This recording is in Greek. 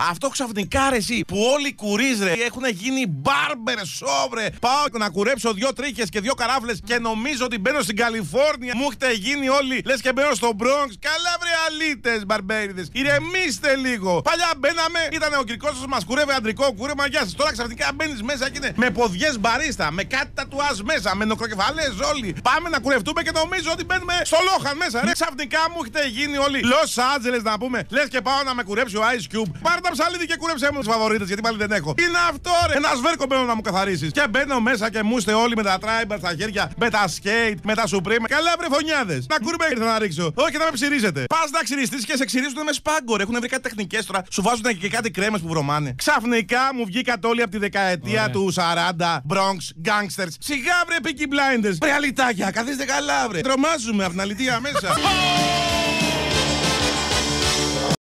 Αυτό ξαφνικά ρε εσύ που όλοι οι κουρί ρε έχουν γίνει μπάρμπερ σόβρε. Πάω να κουρέψω δύο τρίχες και δύο καράφλες και νομίζω ότι μπαίνω στην Καλιφόρνια. Μου έχετε γίνει όλοι λες και μπαίνω στο Bronx. Καλά βρε αλήτες μπαρμπέριδες. Ηρεμήστε λίγο. Παλιά μπαίναμε, ήταν ο κρικό σα μας κουρεύει αντρικό κούρεμα. Γεια σας. Τώρα ξαφνικά μπαίνεις μέσα και είναι με ποδιές μπαρίστα, με κάτι τατουάζ μέσα, με νοκροκεφαλέ όλοι. Πάμε να κουρευτούμε και νομίζω ότι μπαίνουμε στο Λόχαν μέσα. Ρε ξαφνικά μου έχετε γίνει όλοι Los Angeles να πούμε. Λες και πάω να με κουρέψει ο Ice Cube. Πάρε τα ψαλίδι και κούρεψε μου τους φαβορίτες γιατί πάλι δεν έχω. Είναι αυτό ρε; Ένα σβέρκο μπαίνω να μου καθαρίσεις. Και μπαίνω μέσα και μου είστε όλοι με τα τράιμπερ στα χέρια, με τα skate, με τα supreme. Καλά βρε φωνιάδες. Να κούρμε ήρθα να ρίξω. Όχι να με ψυρίζετε. Πας να ξυριστεί και σε ξυρίζουν με σπάγκορ. Έχουν βρει κάτι τεχνικές τώρα. Σου βάζουν και κάτι κρέμες που βρωμάνε. Ξαφνικά μου βγήκατε όλοι από τη δεκαετία Ωραία. του 40. Bronx, gangsters. Σιγά βρε Peaky Blinders. Βρε αλυτάκια, καθίστε καλά βρε. Τρομάζουμε από την αλητία μέσα.